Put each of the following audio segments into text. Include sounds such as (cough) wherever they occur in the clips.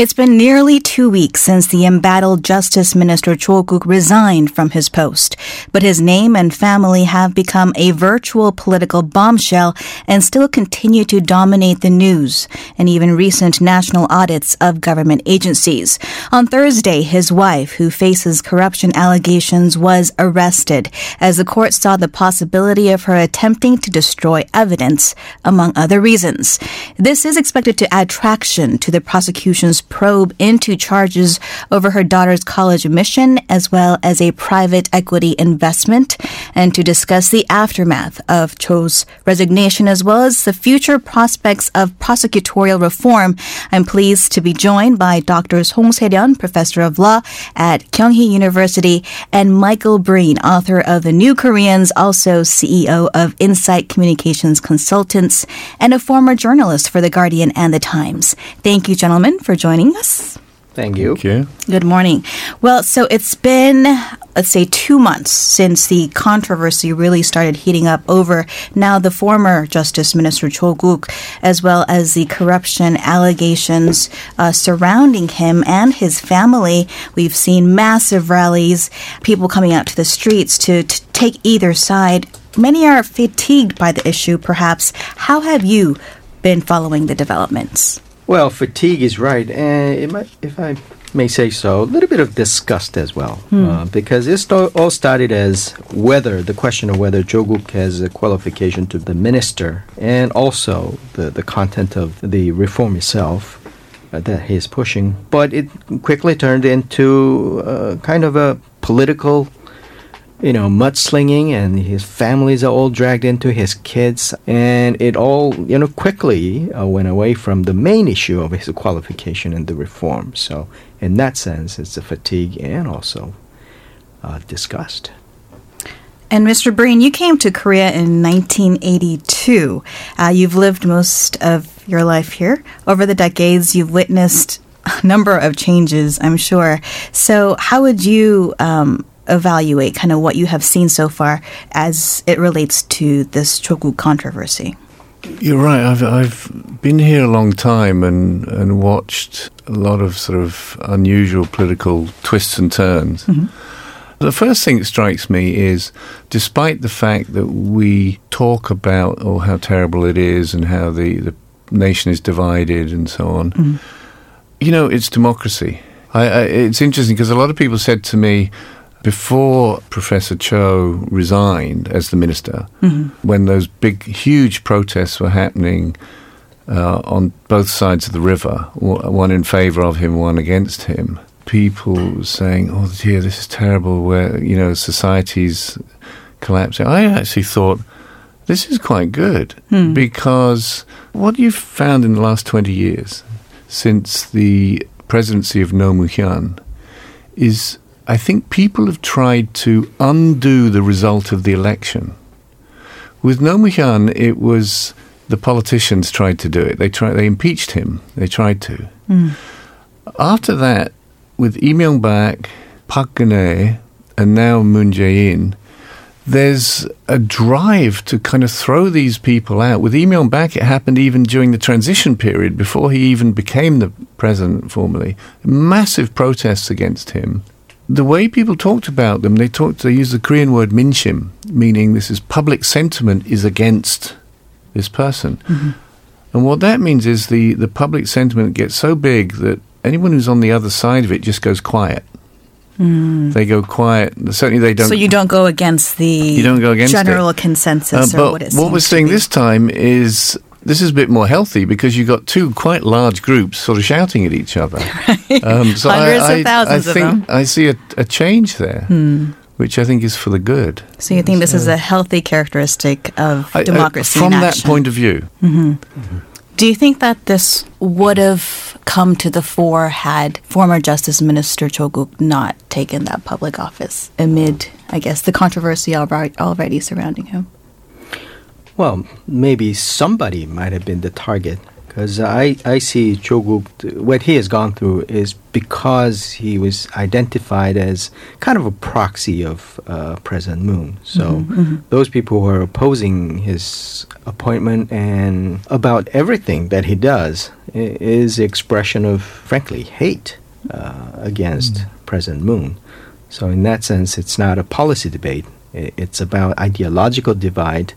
It's been nearly two weeks since the embattled Justice Minister Cho Guk resigned from his post, but his name and family have become a virtual political bombshell and still continue to dominate the news and even recent national audits of government agencies. On Thursday, his wife, who faces corruption allegations, was arrested as the court saw the possibility of her attempting to destroy evidence, among other reasons. This is expected to add traction to the prosecution's probe into charges over her daughter's college admission as well as a private equity investment and to discuss the aftermath of Cho's resignation as well as the future prospects of prosecutorial reform. I'm pleased to be joined by Drs. Song Se-ryon, professor of law at Kyung Hee University, and Michael Breen, author of The New Koreans, also CEO of Insight Communications Consultants, and a former journalist for The Guardian and The Times. Thank you, gentlemen, for joining us. Thank you. Thank you. Good morning. Well, so it's been, let's say, two months since the controversy really started heating up over now the former Justice Minister Cho Guk, as well as the corruption allegations uh, surrounding him and his family. We've seen massive rallies, people coming out to the streets to, to take either side. Many are fatigued by the issue, perhaps. How have you been following the developments? Well, fatigue is right, and it might, if I may say so, a little bit of disgust as well, uh, because it all started as whether the question of whether Cho Guk has a qualification to be minister, and also the the content of the reform itself uh, that he is pushing. But it quickly turned into uh, kind of a political you know, mudslinging, and his families are all dragged into his kids, and it all, you know, quickly uh, went away from the main issue of his qualification and the reform. So, in that sense, it's a fatigue and also uh, disgust. And Mr. Breen, you came to Korea in 1982. Uh, you've lived most of your life here. Over the decades, you've witnessed a number of changes, I'm sure. So, how would you um, evaluate kind of what you have seen so far as it relates to this Cho Guk controversy? You're right. I've I've been here a long time and and watched a lot of sort of unusual political twists and turns. Mm-hmm. The first thing that strikes me is, despite the fact that we talk about oh how terrible it is and how the the nation is divided and so on, mm-hmm. you know, it's democracy. I, I, it's interesting because a lot of people said to me before Professor Cho resigned as the minister, when those big, huge protests were happening uh, on both sides of the river, one in favour of him, one against him, people saying, "Oh dear, this is terrible." Where you know society's collapsing. I actually thought this is quite good because what you've found in the last twenty years since the presidency of Roh Moo-hyun is I think people have tried to undo the result of the election. With Roh Moo-hyun, it was the politicians tried to do it. They tried. They impeached him. They tried to. Hmm. After that, with Lee Myung-bak, Park Geun-hye, and now Moon Jae-in, there's a drive to kind of throw these people out. With Lee Myung-bak, it happened even during the transition period before he even became the president formally. Massive protests against him. The way people talked about them, they talked. They used the Korean word minshim, meaning this is public sentiment is against this person. And what that means is the, the public sentiment gets so big that anyone who's on the other side of it just goes quiet. They go quiet. Certainly, they don't. so you don't go against the You don't go against general it. consensus Uh, or but what it what we're seems to seeing be. this time is this is a bit more healthy because you've got two quite large groups sort of shouting at each other. (laughs) Um, so Hundreds I, of thousands I of them. Hmm. I see a, a change there, which I think is for the good. So you think this is a healthy characteristic of I- I- democracy from in that point of view. Do you think that this would have come to the fore had former Justice Minister Cho Guk not taken that public office amid, I guess, the controversy already, already surrounding him? Well, maybe somebody might have been the target Because I, I see Cho Guk, what he has gone through is because he was identified as kind of a proxy of uh, President Moon. So those people who are opposing his appointment and about everything that he does is expression of, frankly, hate uh, against President Moon. So in that sense, it's not a policy debate. It's about ideological divide.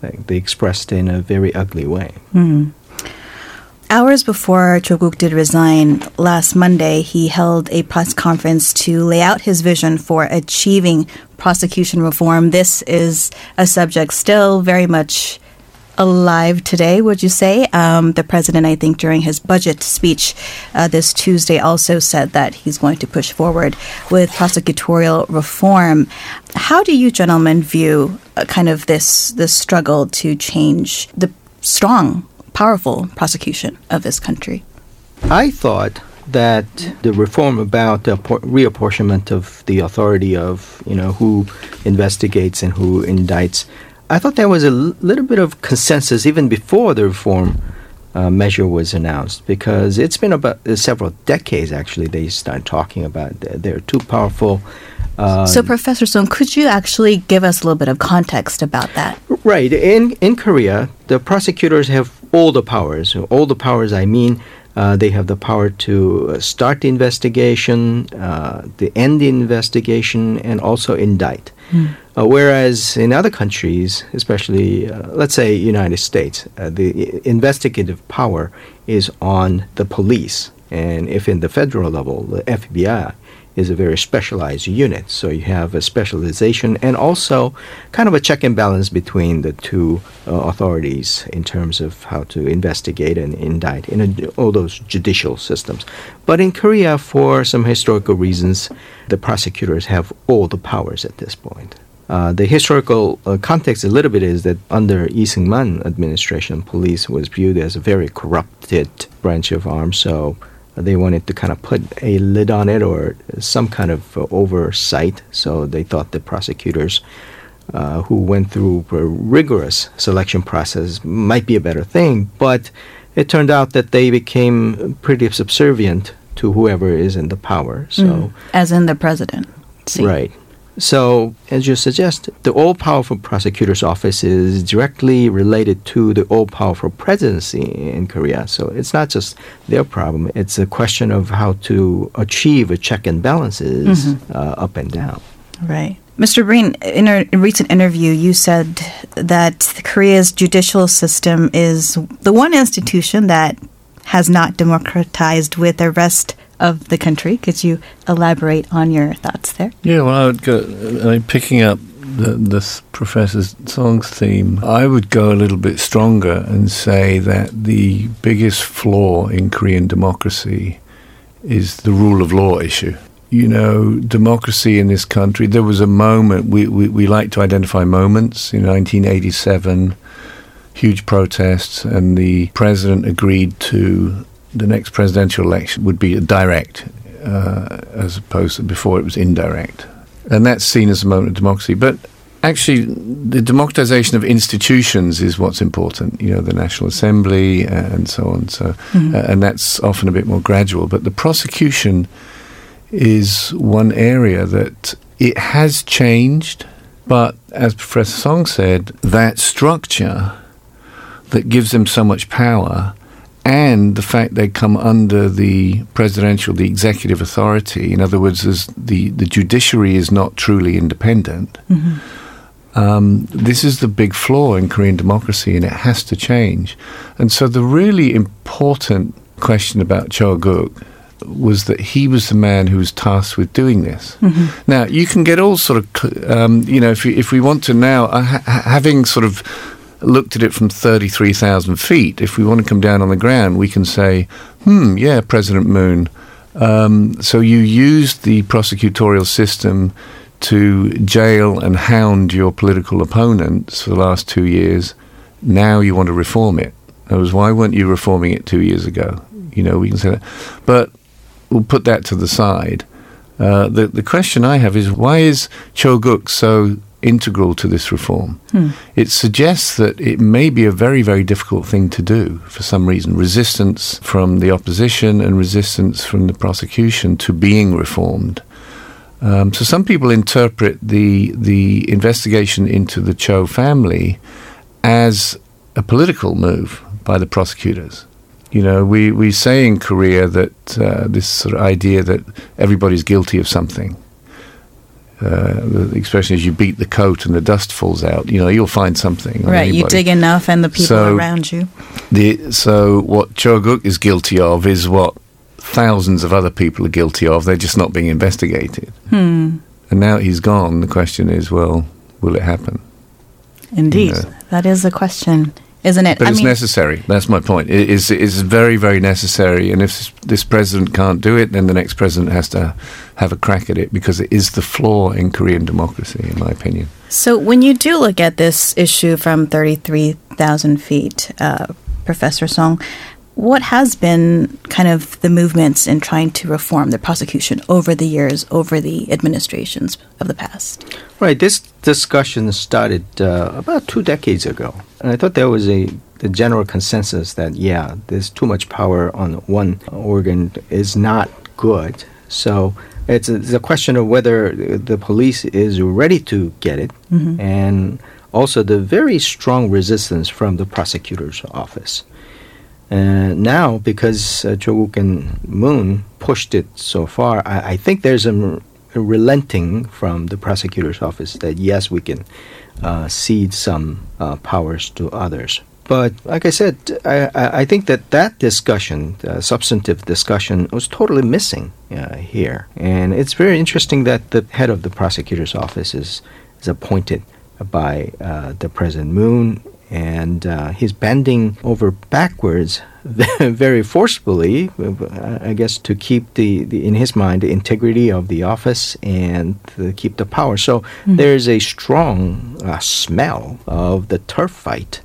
They expressed in a very ugly way. Hmm. Hours before Choguk did resign last Monday, he held a press conference to lay out his vision for achieving prosecution reform. This is a subject still very much alive today, would you say? Um, the president, I think, during his budget speech uh, this Tuesday, also said that he's going to push forward with prosecutorial reform. How do you gentlemen view uh, kind of this this struggle to change the strong, powerful prosecution of this country? I thought that the reform about the reapportionment of the authority of you know who investigates and who indicts, I thought there was a l- little bit of consensus even before the reform uh, measure was announced because it's been about uh, several decades actually they started talking about th- they're too powerful. Uh, So, Professor Song, could you actually give us a little bit of context about that? Right. In in Korea, the prosecutors have all the powers. All the powers. I mean, uh, they have the power to uh, start the investigation, uh, the end the investigation, and also indict. Uh, whereas in other countries, especially uh, let's say United States, uh, the investigative power is on the police, and if in the federal level, the FBI is a very specialized unit. So you have a specialization and also kind of a check and balance between the two uh, authorities in terms of how to investigate and indict in a, all those judicial systems. But in Korea, for some historical reasons, the prosecutors have all the powers at this point. Uh, the historical uh, context a little bit is that under Lee Seung-man administration, police was viewed as a very corrupted branch of arms. So they wanted to kind of put a lid on it or some kind of uh, oversight. So they thought the prosecutors uh, who went through a rigorous selection process might be a better thing. But it turned out that they became pretty subservient to whoever is in the power. So. As in the president. See. Right. So, as you suggest, the all powerful prosecutor's office is directly related to the all powerful presidency in Korea. So, it's not just their problem, it's a question of how to achieve a check and balances uh, up and down. Right. Mr. Breen, in a recent interview, you said that Korea's judicial system is the one institution that has not democratized with the rest of the country. Could you elaborate on your thoughts there? Yeah, well, I would go. I mean, picking up the, this Professor Song's theme, I would go a little bit stronger and say that the biggest flaw in Korean democracy is the rule of law issue. You know, democracy in this country, there was a moment, we, we, we like to identify moments. In 1987, huge protests, and the president agreed to the next presidential election would be direct, uh, as opposed to before it was indirect. And that's seen as a moment of democracy. But actually, the democratization of institutions is what's important, you know, the National Assembly and so on. So, uh, and that's often a bit more gradual. But the prosecution is one area that it has changed. But as Professor Song said, that structure that gives them so much power and the fact they come under the presidential, the executive authority, in other words, as the, the judiciary is not truly independent. Um, this is the big flaw in Korean democracy, and it has to change. And so, the really important question about Cho Guk was that he was the man who was tasked with doing this. Now, you can get all sort of, um, you know, if, you, if we want to now, uh, ha- having sort of looked at it from 33,000 feet, if we want to come down on the ground, we can say, hmm, yeah, President Moon. Um, so you used the prosecutorial system to jail and hound your political opponents for the last two years. Now you want to reform it. Other words, why weren't you reforming it two years ago? You know, we can say that. But we'll put that to the side. Uh, the the question I have is why is Cho Guk so integral to this reform. It suggests that it may be a very, very difficult thing to do for some reason. Resistance from the opposition and resistance from the prosecution to being reformed. Um, so some people interpret the the investigation into the Cho family as a political move by the prosecutors. You know, we, we say in Korea that uh, this sort of idea that everybody's guilty of something. Uh, the expression is you beat the coat and the dust falls out. You know, you'll find something. Right, you dig enough and the people So- around you. The, so what Choguk is guilty of is what thousands of other people are guilty of. They're just not being investigated. Hmm. And now he's gone. The question is, well, will it happen? Indeed. Yeah. That is the question, isn't it? But I it's mean, necessary. That's my point. It is it's very very necessary. And if this president can't do it, then the next president has to have a crack at it because it is the flaw in Korean democracy, in my opinion. So when you do look at this issue from 33,000 feet, uh, Professor Song, what has been kind of the movements in trying to reform the prosecution over the years, over the administrations of the past? Right. This discussion started uh, about two decades ago, and I thought there was a the general consensus that yeah, there's too much power on one organ is not good. So it's a, it's a question of whether the police is ready to get it, and also the very strong resistance from the prosecutor's office. And now, because uh, Cho-guk and Moon pushed it so far, I, I think there's a, m- a relenting from the prosecutor's office that yes, we can uh, cede some uh, powers to others. But like I said, I, I I think that that discussion, uh, substantive discussion, was totally missing uh, here. And it's very interesting that the head of the prosecutor's office is, is appointed by uh, the President Moon, and uh, he's bending over backwards (laughs) very forcefully, I guess, to keep the, the in his mind the integrity of the office and to keep the power. So there's a strong uh, smell of the turf fight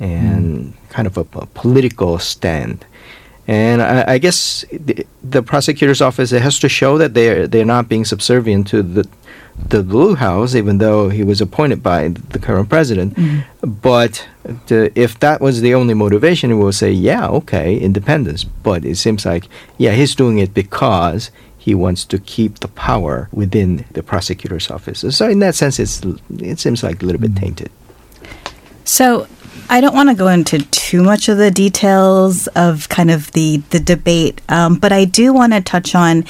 and kind of a, a political stand. And I, I guess the, the prosecutor's office it has to show that they're they're not being subservient to the the Blue House, even though he was appointed by the current president. But the, if that was the only motivation, we will say, yeah, okay, independence. But it seems like, yeah, he's doing it because he wants to keep the power within the prosecutor's office. So in that sense, it's it seems like a little bit tainted. So I don't want to go into too much of the details of kind of the the debate, um, but I do want to touch on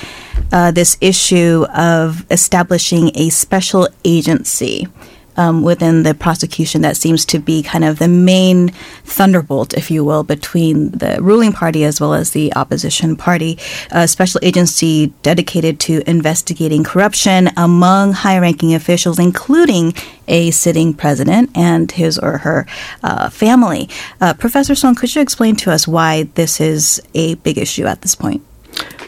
uh, this issue of establishing a special agency. Um, within the prosecution, that seems to be kind of the main thunderbolt, if you will, between the ruling party as well as the opposition party. A special agency dedicated to investigating corruption among high ranking officials, including a sitting president and his or her uh, family. Uh, Professor Song, could you explain to us why this is a big issue at this point?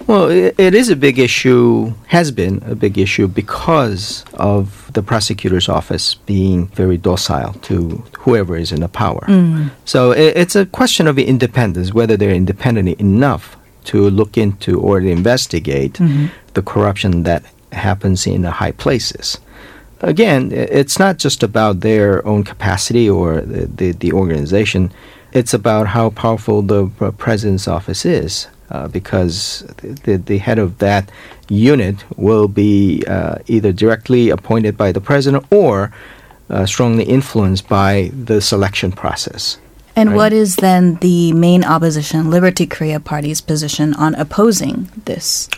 Well, it, is a big issue, has been a big issue because of the prosecutor's office being very docile to whoever is in the power. Mm. So it's a question of independence, whether they're independent enough to look into or to investigate mm-hmm. the corruption that happens in the high places. Again, it's not just about their own capacity or the, the, the organization. It's about how powerful the president's office is, uh, because the, the head of that unit will be uh, either directly appointed by the president or uh, strongly influenced by the selection process. And Right. what is then the main opposition, Liberty Korea Party's position on opposing this?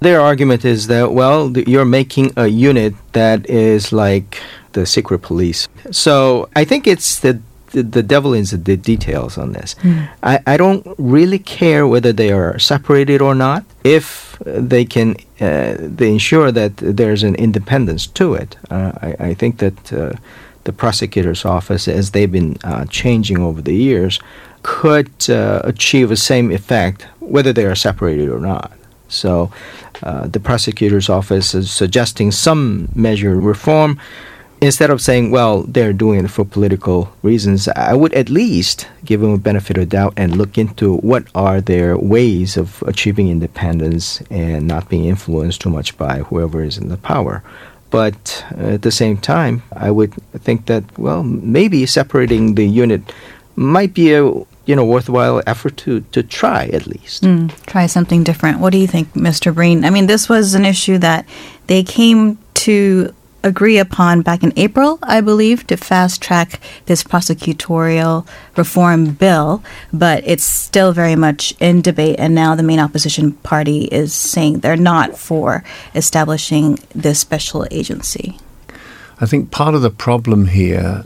Their argument is that, well, th- you're making a unit that is like the secret police. So I think it's the the, the devil is in the details on this. I, I don't really care whether they are separated or not. If they can uh, they ensure that there's an independence to it, uh, I, I think that uh, the prosecutor's office, as they've been uh, changing over the years, could uh, achieve the same effect whether they are separated or not. So, uh, the prosecutor's office is suggesting some measure of reform. Instead of saying, well, they're doing it for political reasons, I would at least give them a benefit of doubt and look into what are their ways of achieving independence and not being influenced too much by whoever is in the power. but at the same time, I would think that well, maybe separating the unit might be a you know worthwhile effort to to try at least. Mm, try something different. What do you think, Mr. Breen? I mean, this was an issue that they came to agree upon back in April, I believe, to fast track this prosecutorial reform bill, but it's still very much in debate. And now the main opposition party is saying they're not for establishing this special agency. I think part of the problem here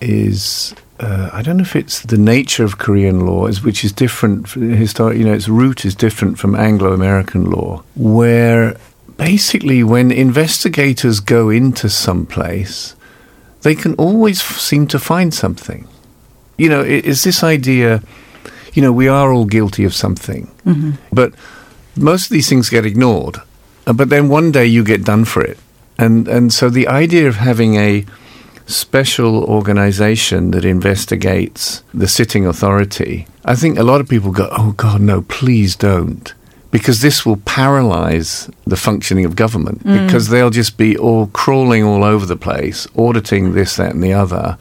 is uh, I don't know if it's the nature of Korean law, which is different. Historic, you know, its root is different from Anglo-American law, where basically when investigators go into some place, they can always f- seem to find something. You know, it, it's this idea. You know, we are all guilty of something, mm-hmm. but most of these things get ignored. Uh, but then one day you get done for it, and and so the idea of having a special organization that investigates the sitting authority, I think a lot of people go, oh God, no, please don't. Because this will paralyze the functioning of government, mm. because they'll just be all crawling all over the place, auditing this, that, and the other,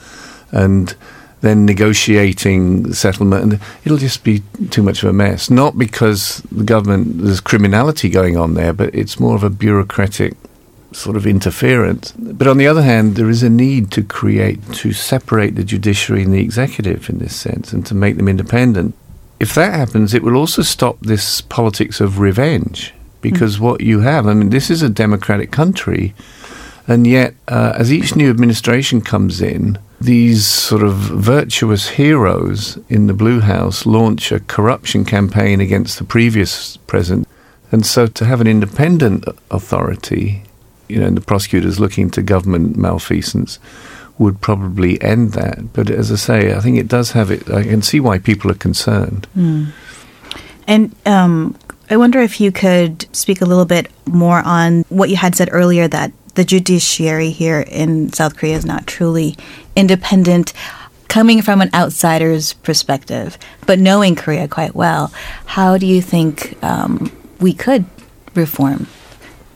and then negotiating settlement, and it'll just be too much of a mess. Not because the government, there's criminality going on there, but it's more of a bureaucratic sort of interference. But on the other hand, there is a need to create, to separate the judiciary and the executive in this sense and to make them independent. If that happens, it will also stop this politics of revenge because mm. what you have, I mean, this is a democratic country, and yet uh, as each new administration comes in, these sort of virtuous heroes in the Blue House launch a corruption campaign against the previous president. And so to have an independent authority you know, and the prosecutors looking to government malfeasance would probably end that. But as I say, I think it does have it. I can see why people are concerned. Mm. And um, I wonder if you could speak a little bit more on what you had said earlier that the judiciary here in South Korea is not truly independent. Coming from an outsider's perspective, but knowing Korea quite well, how do you think um, we could reform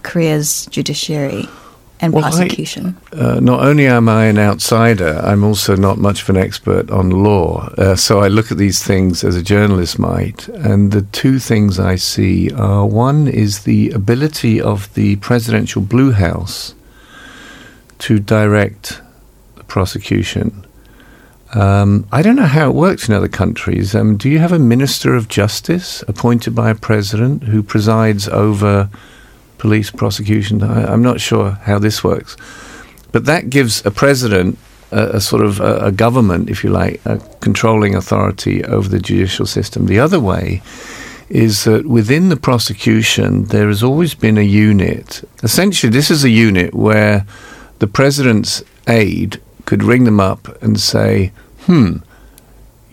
Korea's judiciary and well, prosecution? I, uh, not only am I an outsider, I'm also not much of an expert on law. Uh, so I look at these things as a journalist might. And the two things I see are one is the ability of the presidential Blue House to direct the prosecution. Um, I don't know how it works in other countries. Um, do you have a minister of justice appointed by a president who presides over police prosecution. I, am not sure how this works, but that gives a president a, a sort of a, a, government, if you like, a controlling authority over the judicial system. The other way is that within the prosecution there has always been a unit. Essentially, this is a unit where the president's aide could ring them up and say, "Hmm."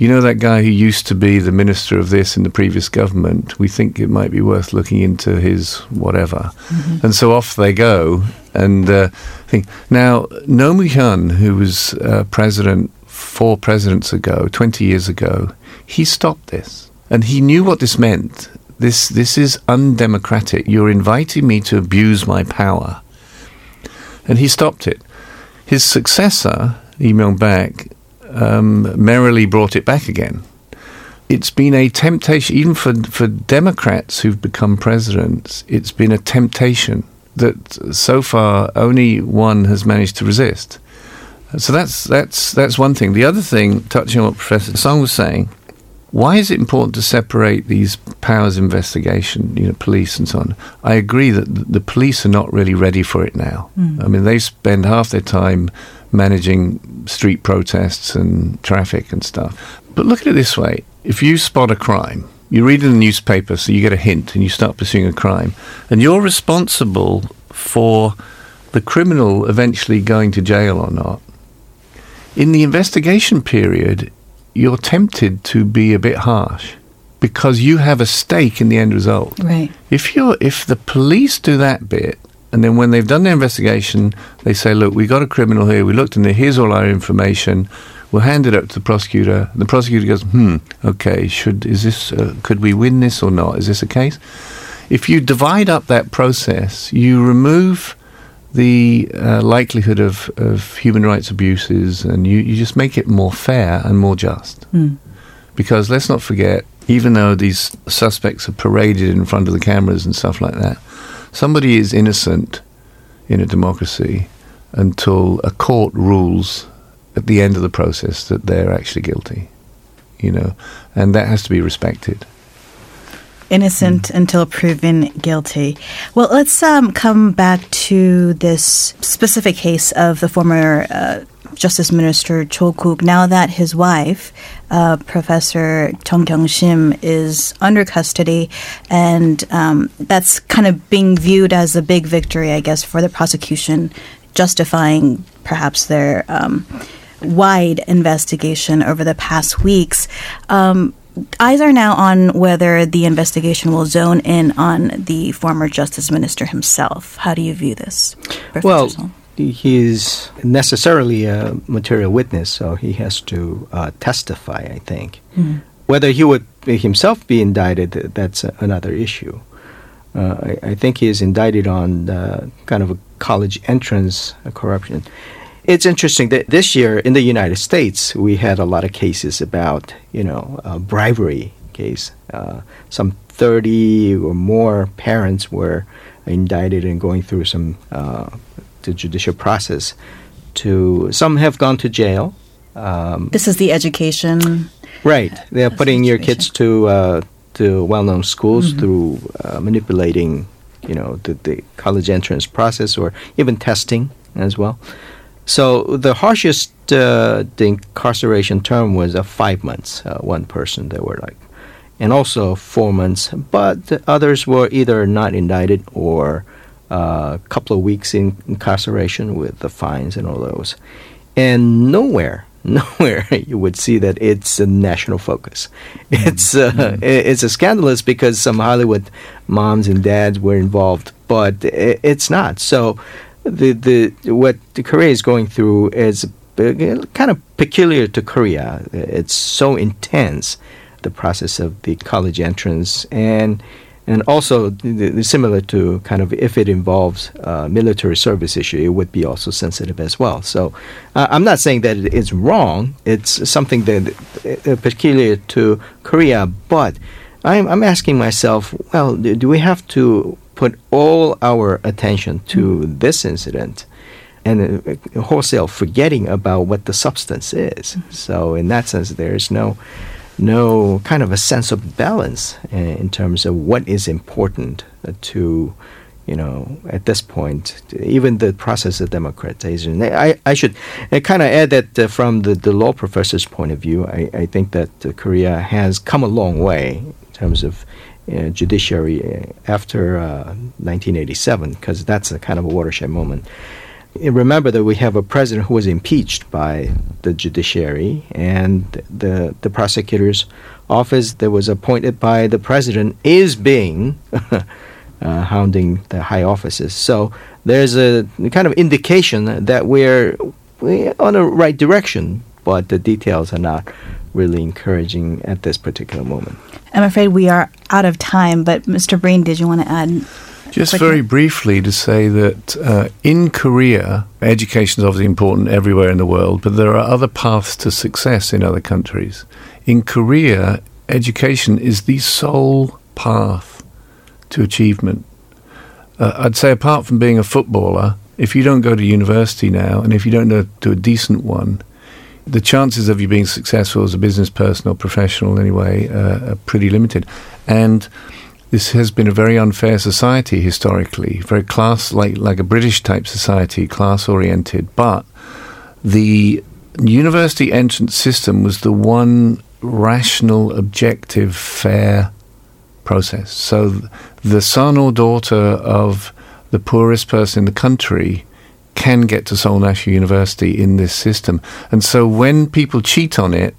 You know that guy who used to be the minister of this in the previous government, we think it might be worth looking into his whatever. Mm-hmm. And so off they go. And uh, think now, Roh Moo-hyun, who was uh, president four presidents ago, 20 years ago, he stopped this. And he knew what this meant. This, this is undemocratic. You're inviting me to abuse my power. And he stopped it. His successor, Lee Myung-bak, um, merrily brought it back again. It's been a temptation, even for, for Democrats who've become presidents, it's been a temptation that so far only one has managed to resist. So that's, that's, that's one thing. The other thing, touching on what Professor Song was saying, why is it important to separate these powers investigation, you know, police and so on? I agree that the police are not really ready for it now. Mm. I mean, they spend half their time managing street protests and traffic and stuff. But look at it this way if you spot a crime, you read in the newspaper, so you get a hint and you start pursuing a crime, and you're responsible for the criminal eventually going to jail or not. In the investigation period, you're tempted to be a bit harsh because you have a stake in the end result. Right. If you're if the police do that bit and then when they've done their investigation, they say, look, we got a criminal here. We looked in there. Here's all our information. We'll hand it up to the prosecutor. And the prosecutor goes, hmm, okay, should is this? Uh, could we win this or not? Is this a case? If you divide up that process, you remove the uh, likelihood of, of human rights abuses, and you, you just make it more fair and more just. Mm. Because let's not forget, even though these suspects are paraded in front of the cameras and stuff like that, somebody is innocent in a democracy until a court rules at the end of the process that they're actually guilty. You know, and that has to be respected innocent mm. until proven guilty. Well, let's um, come back to this specific case of the former uh, Justice Minister Cho Kuk. Now that his wife, uh, Professor Chung Kyung Shim, is under custody, and um, that's kind of being viewed as a big victory, I guess, for the prosecution, justifying perhaps their. Um, wide investigation over the past weeks. Um, eyes are now on whether the investigation will zone in on the former justice minister himself. How do you view this? Professor well, Song? he's necessarily a material witness, so he has to uh, testify, I think. Mm-hmm. Whether he would himself be indicted, that's another issue. Uh, I, I, think he is indicted on kind of a college entrance corruption. It's interesting that this year in the United States, we had a lot of cases about, you know, bribery case. Uh, some 30 or more parents were indicted and going through some uh, the judicial process. To some have gone to jail. Um, this is the education. Right, they are putting your kids to uh, to well-known schools mm-hmm. through uh, manipulating, you know, the, the college entrance process or even testing as well. So the harshest uh, the incarceration term was uh, five months. Uh, one person they were like, and also four months. But others were either not indicted or a uh, couple of weeks in incarceration with the fines and all those. And nowhere, (laughs) nowhere you would see that it's a national focus. Mm. It's uh, mm. it's a scandalous because some Hollywood moms and dads were involved, but it's not. So the the what Korea is going through is kind of peculiar to Korea. It's so intense, the process of the college entrance, and and also similar to kind of if it involves uh, military service issue, it would be also sensitive as well. So uh, I'm not saying that it's wrong. It's something that uh, peculiar to Korea, but I'm, I'm asking myself, well, do we have to put all our attention to this incident and uh, wholesale forgetting about what the substance is. Mm. So in that sense, there is no no kind of a sense of balance uh, in terms of what is important to you know, at this point, even the process of democratization. I, I should kind of add that uh, from the, the law professor's point of view, I, I think that Korea has come a long way in terms of uh, judiciary uh, after 1987 uh, because that's a kind of a watershed moment. Remember that we have a president who was impeached by the judiciary, and the the prosecutor's office that was appointed by the president is being (laughs) uh, hounding the high offices. So there's a kind of indication that we're, we're on the right direction, but the details are not really encouraging at this particular moment. I'm afraid we are out of time, but Mr. Breen, did you want to add? Just very briefly to say that uh, in Korea, education is obviously important everywhere in the world, but there are other paths to success in other countries. In Korea, education is the sole path to achievement. Uh, I'd say, apart from being a footballer, if you don't go to university now, and if you don't go to a decent one, the chances of you being successful as a business person or professional anyway uh, are pretty limited. And this has been a very unfair society historically, very class like like a British type society, class oriented. But the university entrance system was the one rational, objective, fair process. So the son or daughter of the poorest person in the country can get to Seoul National University in this system. And so when people cheat on it,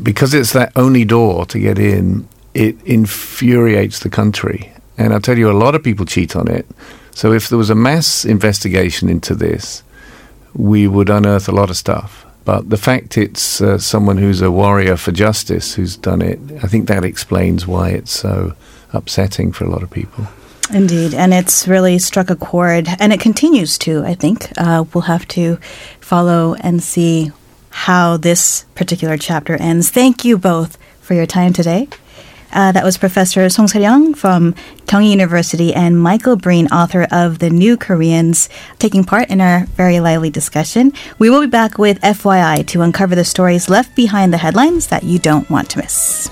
because it's that only door to get in, it infuriates the country. And I'll tell you, a lot of people cheat on it. So if there was a mass investigation into this, we would unearth a lot of stuff. But the fact it's uh, someone who's a warrior for justice who's done it, I think that explains why it's so upsetting for a lot of people. Indeed, and it's really struck a chord, and it continues to. I think uh, we'll have to follow and see how this particular chapter ends. Thank you both for your time today. Uh, that was Professor Song Se-ryon from Kyung University and Michael Breen, author of The New Koreans, taking part in our very lively discussion. We will be back with FYI to uncover the stories left behind the headlines that you don't want to miss.